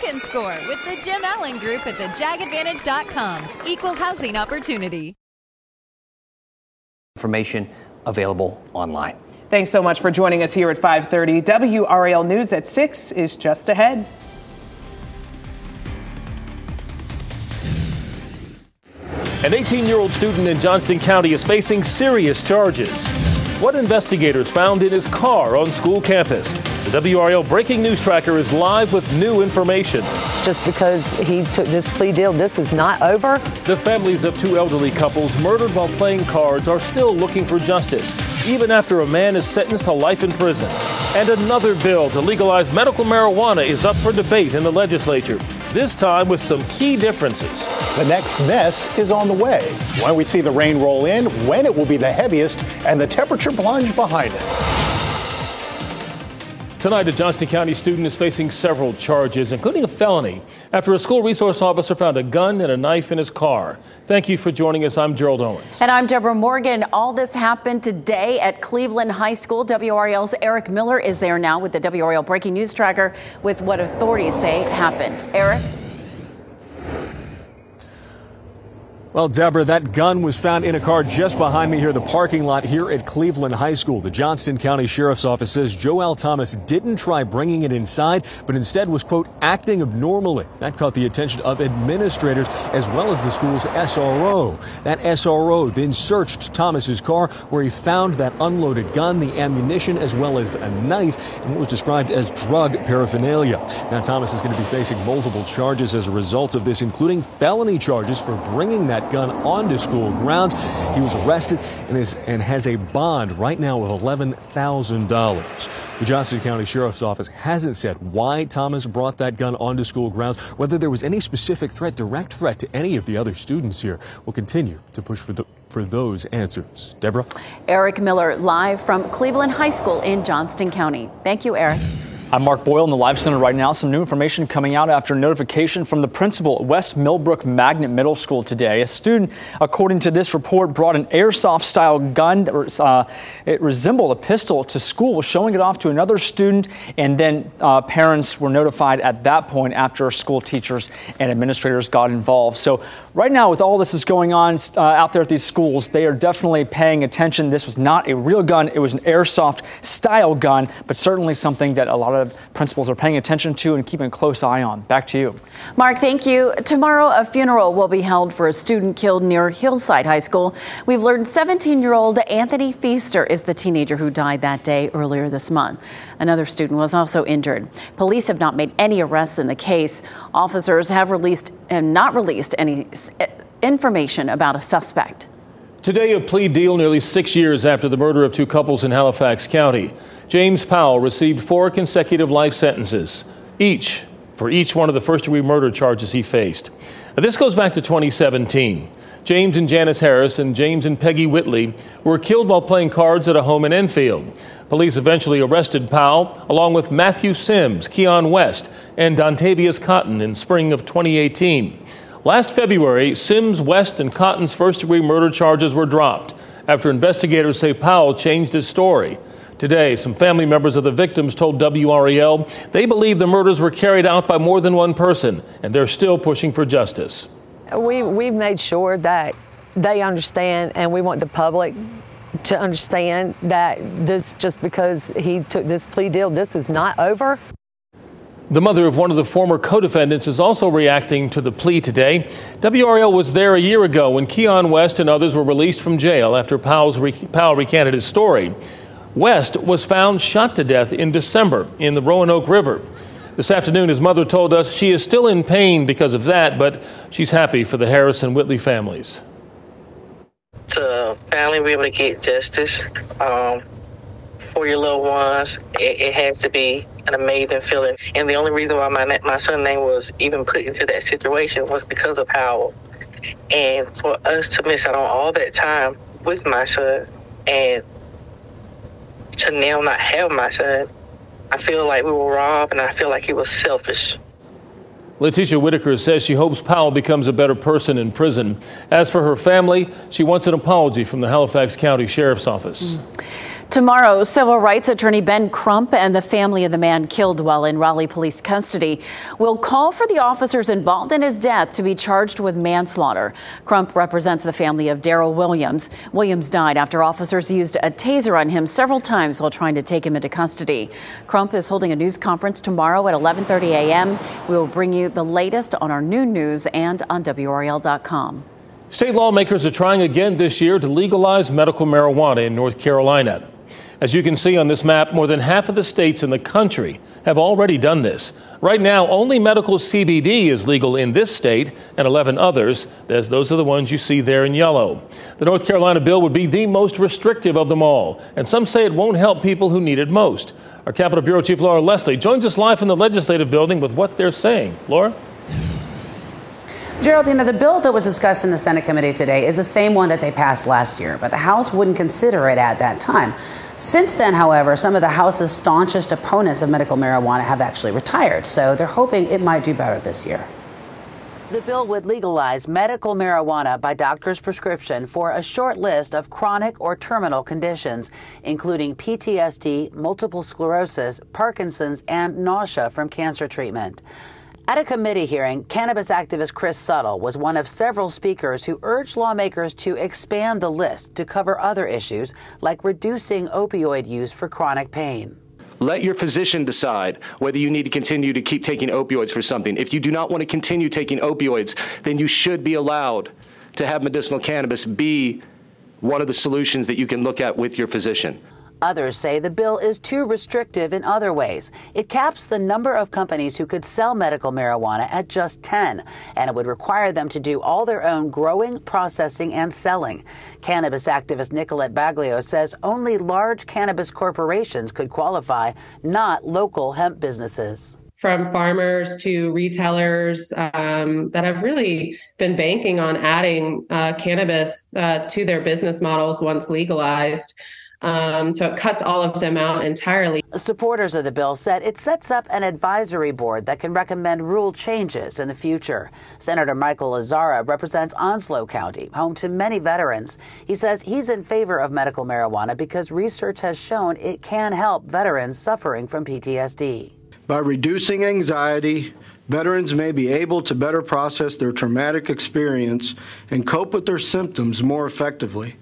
can score with the Jim Allen Group at thejagadvantage.com. Equal housing opportunity. Information available online. Thanks so much for joining us here at 5:30. WRAL News at 6 is just ahead. An 18 year old student in Johnston County is facing serious charges. What investigators found in his car on school campus. The WRAL breaking news tracker is live with new information. Just because he took this plea deal, this is not over. The families of two elderly couples murdered while playing cards are still looking for justice, even after a man is sentenced to life in prison. And another bill to legalize medical marijuana is up for debate in the legislature, this time with some key differences. The next mess is on the way. When we see the rain roll in, when it will be the heaviest, and the temperature plunge behind it. Tonight, a Johnston County student is facing several charges, including a felony, after a school resource officer found a gun and a knife in his car. Thank you for joining us. I'm Gerald Owens. And I'm Deborah Morgan. All this happened today at Cleveland High School. WRAL's Eric Miller is there now with the WRAL Breaking News Tracker with what authorities say happened. Eric? Well, Deborah, that gun was found in a car just behind me here, the parking lot here at Cleveland High School. The Johnston County Sheriff's Office says Joel Thomas didn't try bringing it inside, but instead was, quote, acting abnormally. That caught the attention of administrators as well as the school's SRO. That SRO then searched Thomas's car where he found that unloaded gun, the ammunition, as well as a knife, and what was described as drug paraphernalia. Now, Thomas is going to be facing multiple charges as a result of this, including felony charges for bringing that gun onto school grounds. He was arrested and, is, and has a bond right now of $11,000. The Johnston County Sheriff's Office hasn't said why Thomas brought that gun onto school grounds, whether there was any specific threat, direct threat to any of the other students here. We'll continue to push for, the, for those answers. Deborah? Eric Miller, live from Cleveland High School in Johnston County. Thank you, Eric. I'm Mark Boyle in the Live Center right now. Some new information coming out after notification from the principal at West Millbrook Magnet Middle School today. A student, according to this report, brought an airsoft style gun. Uh, it resembled a pistol to school, showing it off to another student, and then uh, parents were notified at that point after school teachers and administrators got involved. So, right now, with all this is going on uh, out there at these schools, they are definitely paying attention. This was not a real gun, it was an airsoft style gun, but certainly something that a lot of principals are paying attention to and keeping a close eye on. Back to you. Mark, thank you. Tomorrow, a funeral will be held for a student killed near Hillside High School. We've learned 17 year old Anthony Feaster is the teenager who died that day earlier this month. Another student was also injured. Police have not made any arrests in the case. Officers have released and not released any eh, information about a suspect. Today, a plea deal nearly six years after the murder of two couples in Halifax County. James Powell received four consecutive life sentences, each for each one of the first degree murder charges he faced. Now, this goes back to 2017. James and Janice Harris and James and Peggy Whitley were killed while playing cards at a home in Enfield. Police eventually arrested Powell along with Matthew Sims, Keon West, and Dontavius Cotton in spring of 2018. Last February, Sims, West, and Cotton's first degree murder charges were dropped after investigators say Powell changed his story. Today, some family members of the victims told WRAL they believe the murders were carried out by more than one person, and they're still pushing for justice. We, we've made sure that they understand, and we want the public to understand that this, just because he took this plea deal, this is not over. The mother of one of the former co defendants is also reacting to the plea today. WRAL was there a year ago when Keon West and others were released from jail after Powell's, Powell recanted his story. West was found shot to death in December in the Roanoke River. This afternoon, his mother told us she is still in pain because of that, but she's happy for the Harris and Whitley families. To finally be able to get justice um, for your loved ones, it, it, has to be an amazing feeling. And the only reason why my my son's name was even put into that situation was because of Powell. And for us to miss out on all that time with my son and to now not have my son, I feel like we were robbed and I feel like he was selfish. Letitia Whitaker says she hopes Powell becomes a better person in prison. As for her family, she wants an apology from the Halifax County Sheriff's Office. Mm. Tomorrow, civil rights attorney Ben Crump and the family of the man killed while in Raleigh police custody will call for the officers involved in his death to be charged with manslaughter. Crump represents the family of Daryl Williams. Williams died after officers used a taser on him several times while trying to take him into custody. Crump is holding a news conference tomorrow at 11:30 a.m. We will bring you the latest on our new news and on wral.com. State lawmakers are trying again this year to legalize medical marijuana in North Carolina. As you can see on this map, more than half of the states in the country have already done this. Right now, only medical CBD is legal in this state and 11 others, as those are the ones you see there in yellow. The North Carolina bill would be the most restrictive of them all, and some say it won't help people who need it most. Our Capitol Bureau Chief Laura Leslie joins us live from the legislative building with what they're saying. Laura? Geraldine, the bill that was discussed in the Senate committee today is the same one that they passed last year, but the House wouldn't consider it at that time. Since then, however, some of the House's staunchest opponents of medical marijuana have actually retired, so they're hoping it might do better this year. The bill would legalize medical marijuana by doctor's prescription for a short list of chronic or terminal conditions, including PTSD, multiple sclerosis, Parkinson's, and nausea from cancer treatment. At a committee hearing, cannabis activist Chris Suttle was one of several speakers who urged lawmakers to expand the list to cover other issues like reducing opioid use for chronic pain. Let your physician decide whether you need to continue to keep taking opioids for something. If you do not want to continue taking opioids, then you should be allowed to have medicinal cannabis be one of the solutions that you can look at with your physician. Others say the bill is too restrictive in other ways. It caps the number of companies who could sell medical marijuana at just 10, and it would require them to do all their own growing, processing, and selling. Cannabis activist Nicolette Baglio says only large cannabis corporations could qualify, not local hemp businesses from farmers to retailers um, that have really been banking on adding uh, cannabis uh, to their business models once legalized. Um, so it cuts all of them out entirely. Supporters of the bill said it sets up an advisory board that can recommend rule changes in the future. Senator Michael Lazzara represents Onslow County, home to many veterans. He says he's in favor of medical marijuana because research has shown it can help veterans suffering from PTSD. By reducing anxiety, veterans may be able to better process their traumatic experience and cope with their symptoms more effectively.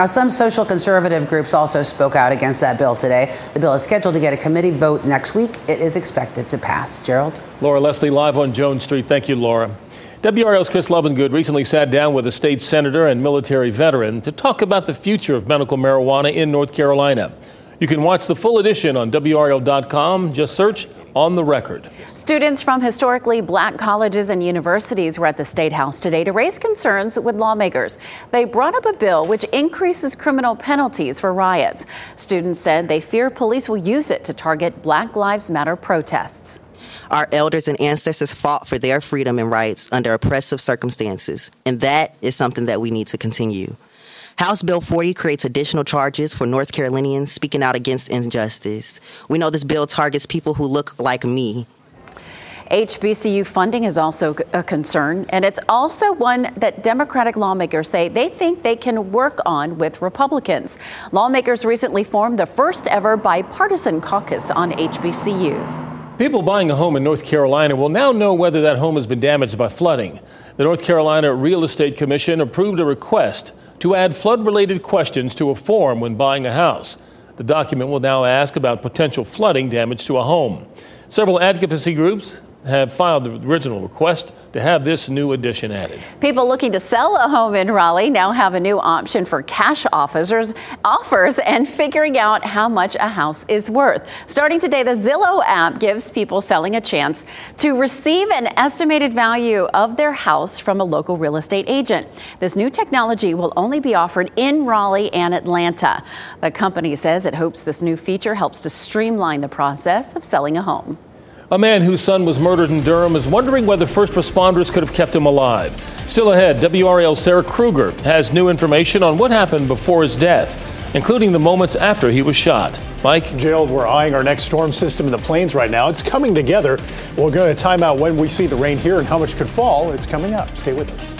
Now, some social conservative groups also spoke out against that bill today. The bill is scheduled to get a committee vote next week. It is expected to pass. Gerald? Laura Leslie, live on Jones Street. Thank you, Laura. WRAL's Chris Lovingood recently sat down with a state senator and military veteran to talk about the future of medical marijuana in North Carolina. You can watch the full edition on WRAL.com. Just search on the record. Students from historically black colleges and universities were at the State House today to raise concerns with lawmakers. They brought up a bill which increases criminal penalties for riots. Students said they fear police will use it to target Black Lives Matter protests. Our elders and ancestors fought for their freedom and rights under oppressive circumstances, and that is something that we need to continue. House Bill 40 creates additional charges for North Carolinians speaking out against injustice. We know this bill targets people who look like me. HBCU funding is also a concern, and it's also one that Democratic lawmakers say they think they can work on with Republicans. Lawmakers recently formed the first ever bipartisan caucus on HBCUs. People buying a home in North Carolina will now know whether that home has been damaged by flooding. The North Carolina Real Estate Commission approved a request to add flood related questions to a form when buying a house. The document will now ask about potential flooding damage to a home. Several advocacy groups have filed the original request to have this new addition added. People looking to sell a home in Raleigh now have a new option for cash offers, offers and figuring out how much a house is worth. Starting today, the Zillow app gives people selling a chance to receive an estimated value of their house from a local real estate agent. This new technology will only be offered in Raleigh and Atlanta. The company says it hopes this new feature helps to streamline the process of selling a home. A man whose son was murdered in Durham is wondering whether first responders could have kept him alive. Still ahead, WRAL Sarah Krueger has new information on what happened before his death, including the moments after he was shot. Mike? Gerald, we're eyeing our next storm system in the plains right now. It's coming together. We're going to time out when we see the rain here and how much could fall. It's coming up. Stay with us.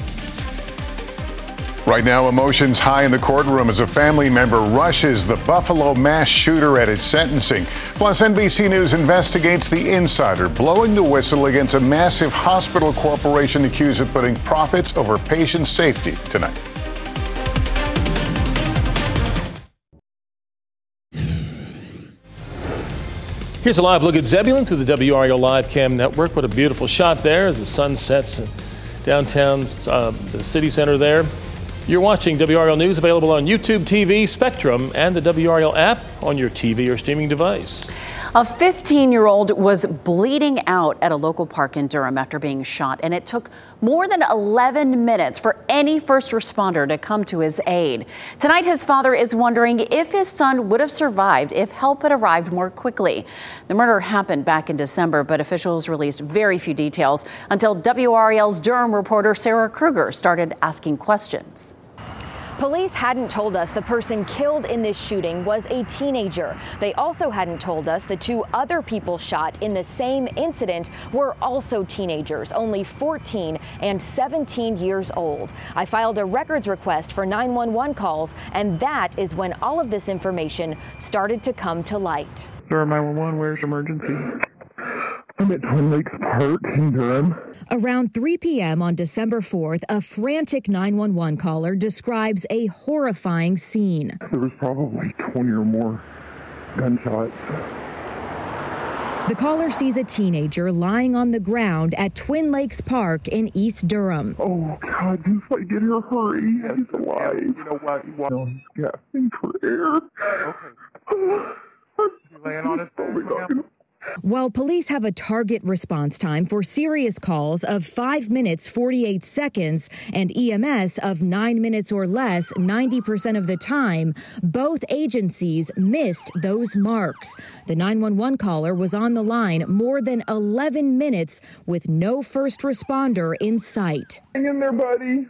Right now, emotions high in the courtroom as a family member rushes the Buffalo mass shooter at its sentencing. Plus, NBC News investigates the insider blowing the whistle against a massive hospital corporation accused of putting profits over patient safety tonight. Here's a live look at Zebulon through the WRAL Live Cam network. What a beautiful shot there as the sun sets downtown, uh, the city center there. You're watching WRAL News available on YouTube TV, Spectrum, and the WRAL app on your TV or streaming device. A 15 year old was bleeding out at a local park in Durham after being shot, and it took more than 11 minutes for any first responder to come to his aid. Tonight, his father is wondering if his son would have survived if help had arrived more quickly. The murder happened back in December, but officials released very few details until WRAL's Durham reporter Sarah Krueger started asking questions. Police hadn't told us the person killed in this shooting was a teenager. They also hadn't told us the two other people shot in the same incident were also teenagers, only 14 and 17 years old. I filed a records request for 911 calls, and that is when all of this information started to come to light. Durham 911, where's emergency? I'm at Twin Lakes Park in Durham. Around 3 p.m. on December 4th, a frantic 911 caller describes a horrifying scene. There was probably 20 or more gunshots. The caller sees a teenager lying on the ground at Twin Lakes Park in East Durham. Oh, God, just like get here, hurry. He's alive. You know what? He's gasping for air. Okay. He's laying on his phone. While police have a target response time for serious calls of 5 minutes 48 seconds and EMS of 9 minutes or less 90% of the time, both agencies missed those marks. The 911 caller was on the line more than 11 minutes with no first responder in sight. Hang in there, buddy.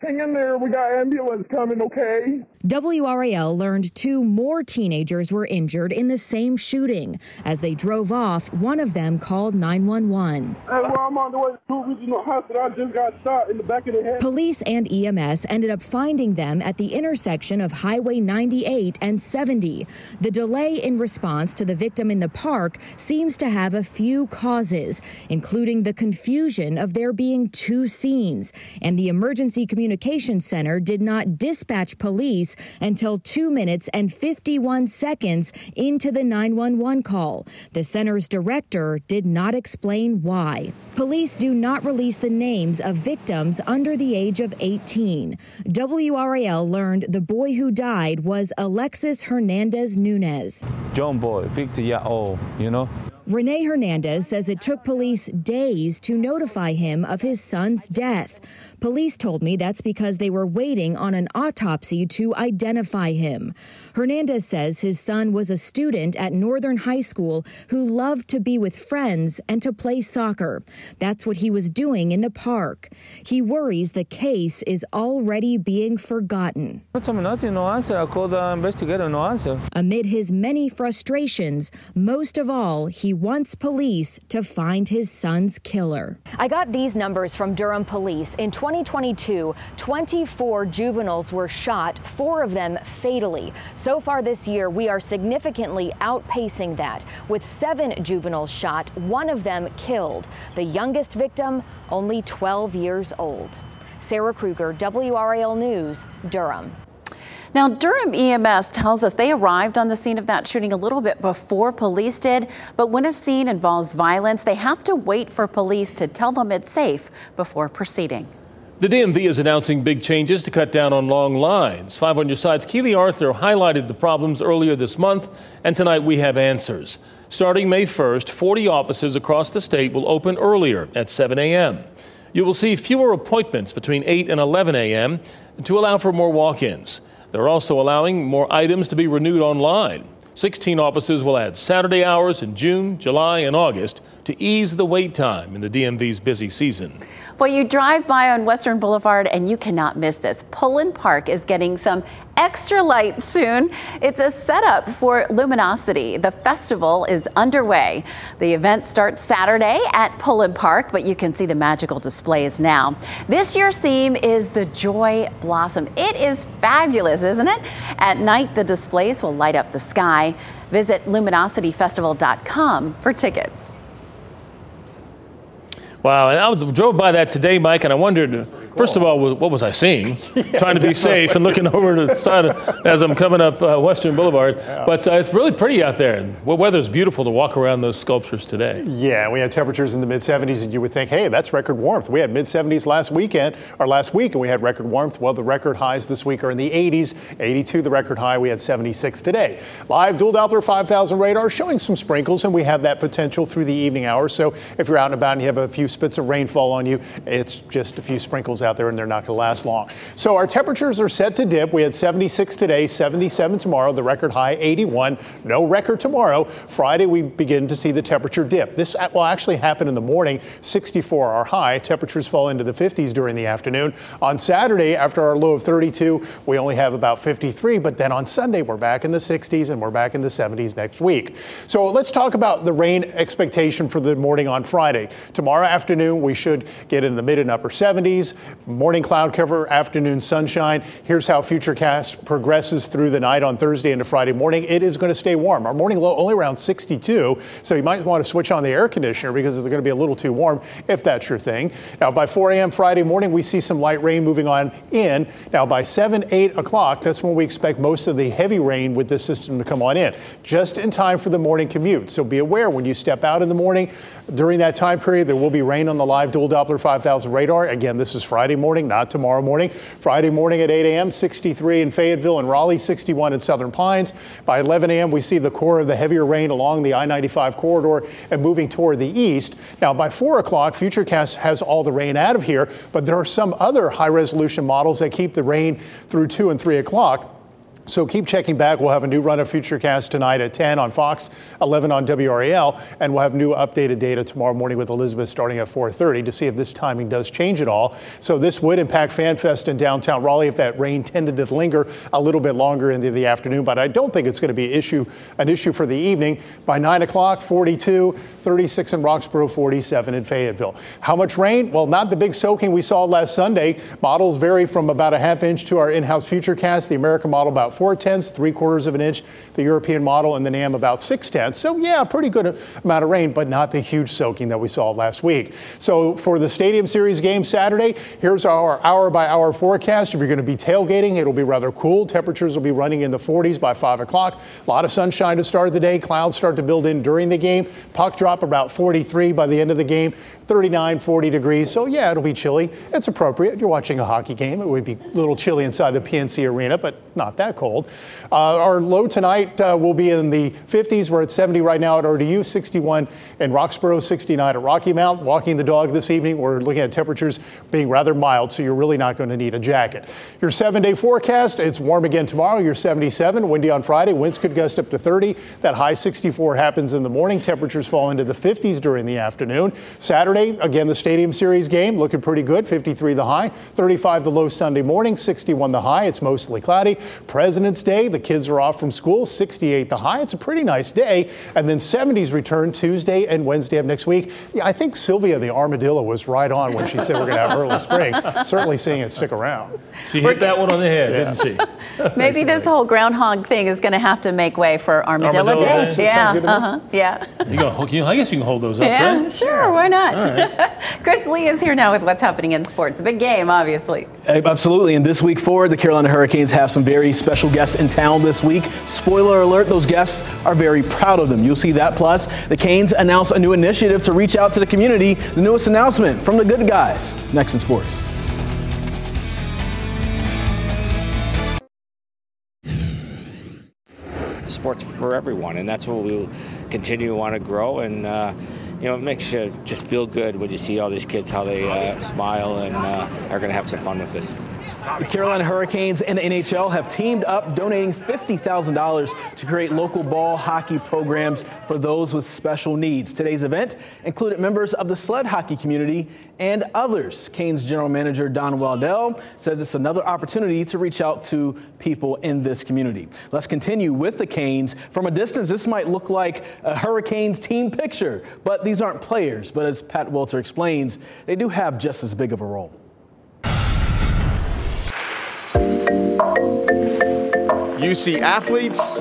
Hang in there. We got ambulance coming, okay? WRAL learned two more teenagers were injured in the same shooting. As they drove off, one of them called 911. Hey, well, I'm on the way to regional hospital. I just got shot in the back of the head. Police and EMS ended up finding them at the intersection of Highway 98 and 70. The delay in response to the victim in the park seems to have a few causes, including the confusion of there being two scenes, and the emergency communication center did not dispatch police until 2 minutes and 51 seconds into the 911 call. The center's director did not explain why. Police do not release the names of victims under the age of 18. WRAL learned the boy who died was Alexis Hernandez Nunez. John boy, 50 year old, you know. Renee Hernandez says it took police days to notify him of his son's death. Police told me that's because they were waiting on an autopsy to identify him. Hernandez says his son was a student at Northern High School who loved to be with friends and to play soccer. That's what he was doing in the park. He worries the case is already being forgotten. No answer. I called the investigator, no answer. Amid his many frustrations, most of all, he wants police to find his son's killer. I got these numbers from Durham Police. In 2022, 24 juveniles were shot, four of them fatally. So far this year, we are significantly outpacing that, with seven juveniles shot, one of them killed. The youngest victim, only 12 years old. Sarah Krueger, WRAL News, Durham. Now, Durham EMS tells us they arrived on the scene of that shooting a little bit before police did, but when a scene involves violence, they have to wait for police to tell them it's safe before proceeding. The DMV is announcing big changes to cut down on long lines. Five on your sides. Keely Arthur highlighted the problems earlier this month, and tonight we have answers. Starting May 1st, 40 offices across the state will open earlier at 7 a.m. You will see fewer appointments between 8 and 11 a.m. to allow for more walk ins. They're also allowing more items to be renewed online. 16 offices will add Saturday hours in June, July, and August to ease the wait time in the DMV's busy season. Well, you drive by on Western Boulevard and you cannot miss this. Pullen Park is getting some extra light soon. It's a setup for Luminosity. The festival is underway. The event starts Saturday at Pullen Park, but you can see the magical displays now. This year's theme is the Joy Blossom. It is fabulous, isn't it? At night, the displays will light up the sky. Visit luminosityfestival.com for tickets. Wow, and I was drove by that today, Mike, and I wondered, first of all, what was I seeing? Yeah, Trying to be safe and looking over to the side of, as I'm coming up uh, Western Boulevard. But uh, it's really pretty out there, and the weather's beautiful to walk around those sculptures today. Yeah, we had temperatures in the mid 70s, and you would think, hey, that's record warmth. We had mid 70s last weekend, or last week, and we had record warmth. Well, the record highs this week are in the 80s, 82 the record high. We had 76 today. Live dual Doppler 5000 radar showing some sprinkles, and we have that potential through the evening hours. So if you're out and about and you have a few spits of rainfall on you, it's just a few sprinkles out there, and they're not going to last long. So our temperatures are set to dip. We had 76 today, 77 tomorrow, the record high 81. No record tomorrow. Friday, we begin to see the temperature dip. This uh, will actually happen in the morning, 64 our high. Temperatures fall into the 50s during the afternoon. On Saturday, after our low of 32, we only have about 53, but then on Sunday, we're back in the 60s and we're back in the 70s next week. So let's talk about the rain expectation for the morning on Friday. Tomorrow afternoon, we should get in the mid and upper 70s. Morning cloud cover, afternoon sunshine. Here's how Futurecast progresses through the night on Thursday into Friday morning. It is going to stay warm. Our morning low only around 62, so you might want to switch on the air conditioner because it's going to be a little too warm if that's your thing. Now, by 4 a.m. Friday morning, we see some light rain moving on in. Now, by 7, 8 o'clock, that's when we expect most of the heavy rain with this system to come on in, just in time for the morning commute. So be aware when you step out in the morning, during that time period, there will be rain on the live dual Doppler 5000 radar. Again, this is Friday morning, not tomorrow morning. Friday morning at 8 a.m., 63 in Fayetteville and Raleigh, 61 in Southern Pines. By 11 a.m., we see the core of the heavier rain along the I 95 corridor and moving toward the east. Now, by 4 o'clock, Futurecast has all the rain out of here, but there are some other high resolution models that keep the rain through 2 and 3 o'clock. So keep checking back. We'll have a new run of Futurecast tonight at 10 on Fox, 11 on WRAL, and we'll have new updated data tomorrow morning with Elizabeth starting at 4:30 to see if this timing does change at all. So this would impact FanFest in downtown Raleigh if that rain tended to linger a little bit longer into the afternoon. But I don't think it's going to be issue, an issue for the evening. By 9 o'clock, 42, 36 in Roxboro, 47 in Fayetteville. How much rain? Well, not the big soaking we saw last Sunday. Models vary from about a half inch to our in-house Futurecast. The American model about four tenths, three quarters of an inch. The European model and the NAM about six tenths. So yeah, pretty good amount of rain, but not the huge soaking that we saw last week. So for the Stadium Series game Saturday, here's our hour by hour forecast. If you're going to be tailgating, it'll be rather cool. Temperatures will be running in the 40s by 5 o'clock. A lot of sunshine to start the day. Clouds start to build in during the game. Puck drop about 43 by the end of the game. 39, 40 degrees. So, yeah, it'll be chilly. It's appropriate. You're watching a hockey game. It would be a little chilly inside the PNC Arena, but not that cold. Uh, our low tonight uh, will be in the 50s. We're at 70 right now at RDU, 61 in Roxboro, 69 at Rocky Mount. Walking the dog this evening, we're looking at temperatures being rather mild, so you're really not going to need a jacket. Your seven day forecast, it's warm again tomorrow. You're 77, windy on Friday. Winds could gust up to 30. That high 64 happens in the morning. Temperatures fall into the 50s during the afternoon. Saturday, again, the Stadium Series game looking pretty good. 53 the high, 35 the low Sunday morning, 61 the high. It's mostly cloudy. President's Day, the kids are off from school, 68 the high. It's a pretty nice day. And then 70s return Tuesday and Wednesday of next week. Yeah, I think Sylvia the armadillo was right on when she said we're going to have early spring. Certainly seeing it stick around. She hit that one on the head, Yes. didn't she? Maybe this whole groundhog thing is going to have to make way for Armadillo, Armadillo Day. Day? Yeah, Sounds good to me. uh-huh. yeah, You gonna, hold- you I guess you can hold those up, yeah. right? Sure, why not? All Chris Lee is here now with what's happening in sports. A big game, obviously. Absolutely. And this week forward, the Carolina Hurricanes have some very special guests in town this week. Spoiler alert, those guests are very proud of them. You'll see that. Plus, the Canes announce a new initiative to reach out to the community. The newest announcement from the good guys. Next in sports. sports for everyone, and that's what we'll continue to want to grow. And uh, you know, it makes you just feel good when you see all these kids how they uh, smile and uh, are going to have some fun with this. The Carolina Hurricanes and the NHL have teamed up, donating $50,000 to create local ball hockey programs for those with special needs. Today's event included members of the sled hockey community and others. Canes general manager Don Waddell says it's another opportunity to reach out to people in this community. Let's continue with the Canes. From a distance, this might look like a Hurricanes team picture, but these aren't players. But as Pat Welter explains, they do have just as big of a role. You see athletes,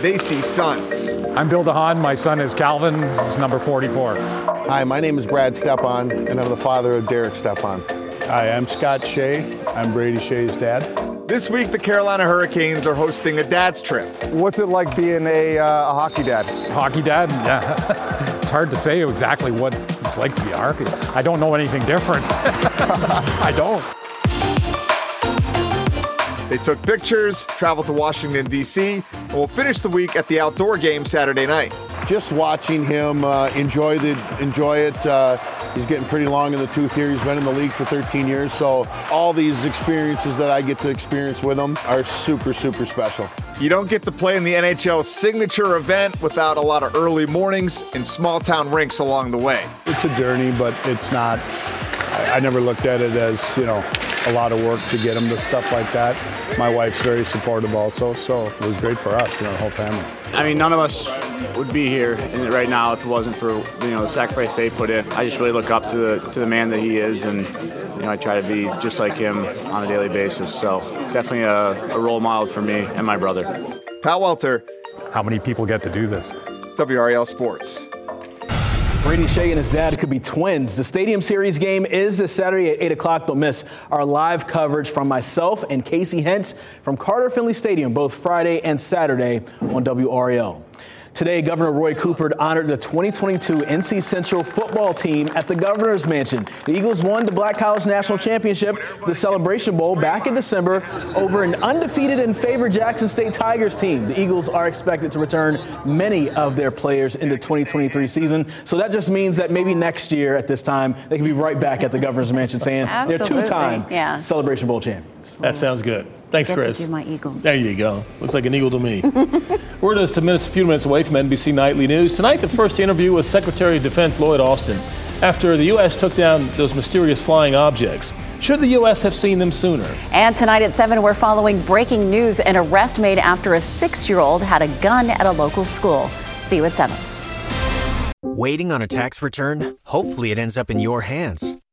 they see sons. I'm Bill DeHaan. My son is Calvin. He's number 44. Hi, my name is Brad Stepan, and I'm the father of Derek Stepan. Hi, I'm Scott Skjei. I'm Brady Skjei's dad. This week, the Carolina Hurricanes are hosting a dad's trip. What's it like being a, uh, a hockey dad? Hockey dad? Yeah. it's hard to say exactly what it's like to be a hockey. I don't know anything different. I don't. They took pictures, traveled to Washington, D.C., and will finish the week at the outdoor game Saturday night. Just watching him uh, enjoy the enjoy it. Uh, he's getting pretty long in the tooth here. He's been in the league for 13 years, so all these experiences that I get to experience with him are super, super special. You don't get to play in the NHL signature event without a lot of early mornings and small town rinks along the way. It's a journey, but it's not. I, I never looked at it as you know a lot of work to get him to stuff like that. My wife's very supportive also, so it was great for us and our whole family. I mean, none of us would be here right now if it wasn't for you know the sacrifice they put in. I just really look up to the to the man that he is, and you know I try to be just like him on a daily basis. So definitely a, a role model for me and my brother. Pat Welter. How many people get to do this? WRAL Sports. Brady Skjei and his dad could be twins. The Stadium Series game is this Saturday at 8 o'clock. Don't miss our live coverage from myself and Casey Hentz from Carter Finley Stadium both Friday and Saturday on WRAL. Today, Governor Roy Cooper honored the 2022 NC Central football team at the Governor's Mansion. The Eagles won the Black College National Championship, the Celebration Bowl, back in December over an undefeated and favored Jackson State Tigers team. The Eagles are expected to return many of their players in the 2023 season. So that just means that maybe next year at this time, they can be right back at the Governor's Mansion saying Absolutely. they're two time Yeah. Celebration Bowl champions. That sounds good. Thanks, Get to Chris. do my Eagles. There you go. Looks like an eagle to me. We're just a, minutes, a few minutes away from NBC Nightly News. Tonight, the first interview with Secretary of Defense Lloyd Austin after the U.S. took down those mysterious flying objects. Should the U.S. have seen them sooner? And tonight at 7, we're following breaking news an arrest made after a six year old had a gun at a local school. See you at 7. Waiting on a tax return? Hopefully, it ends up in your hands.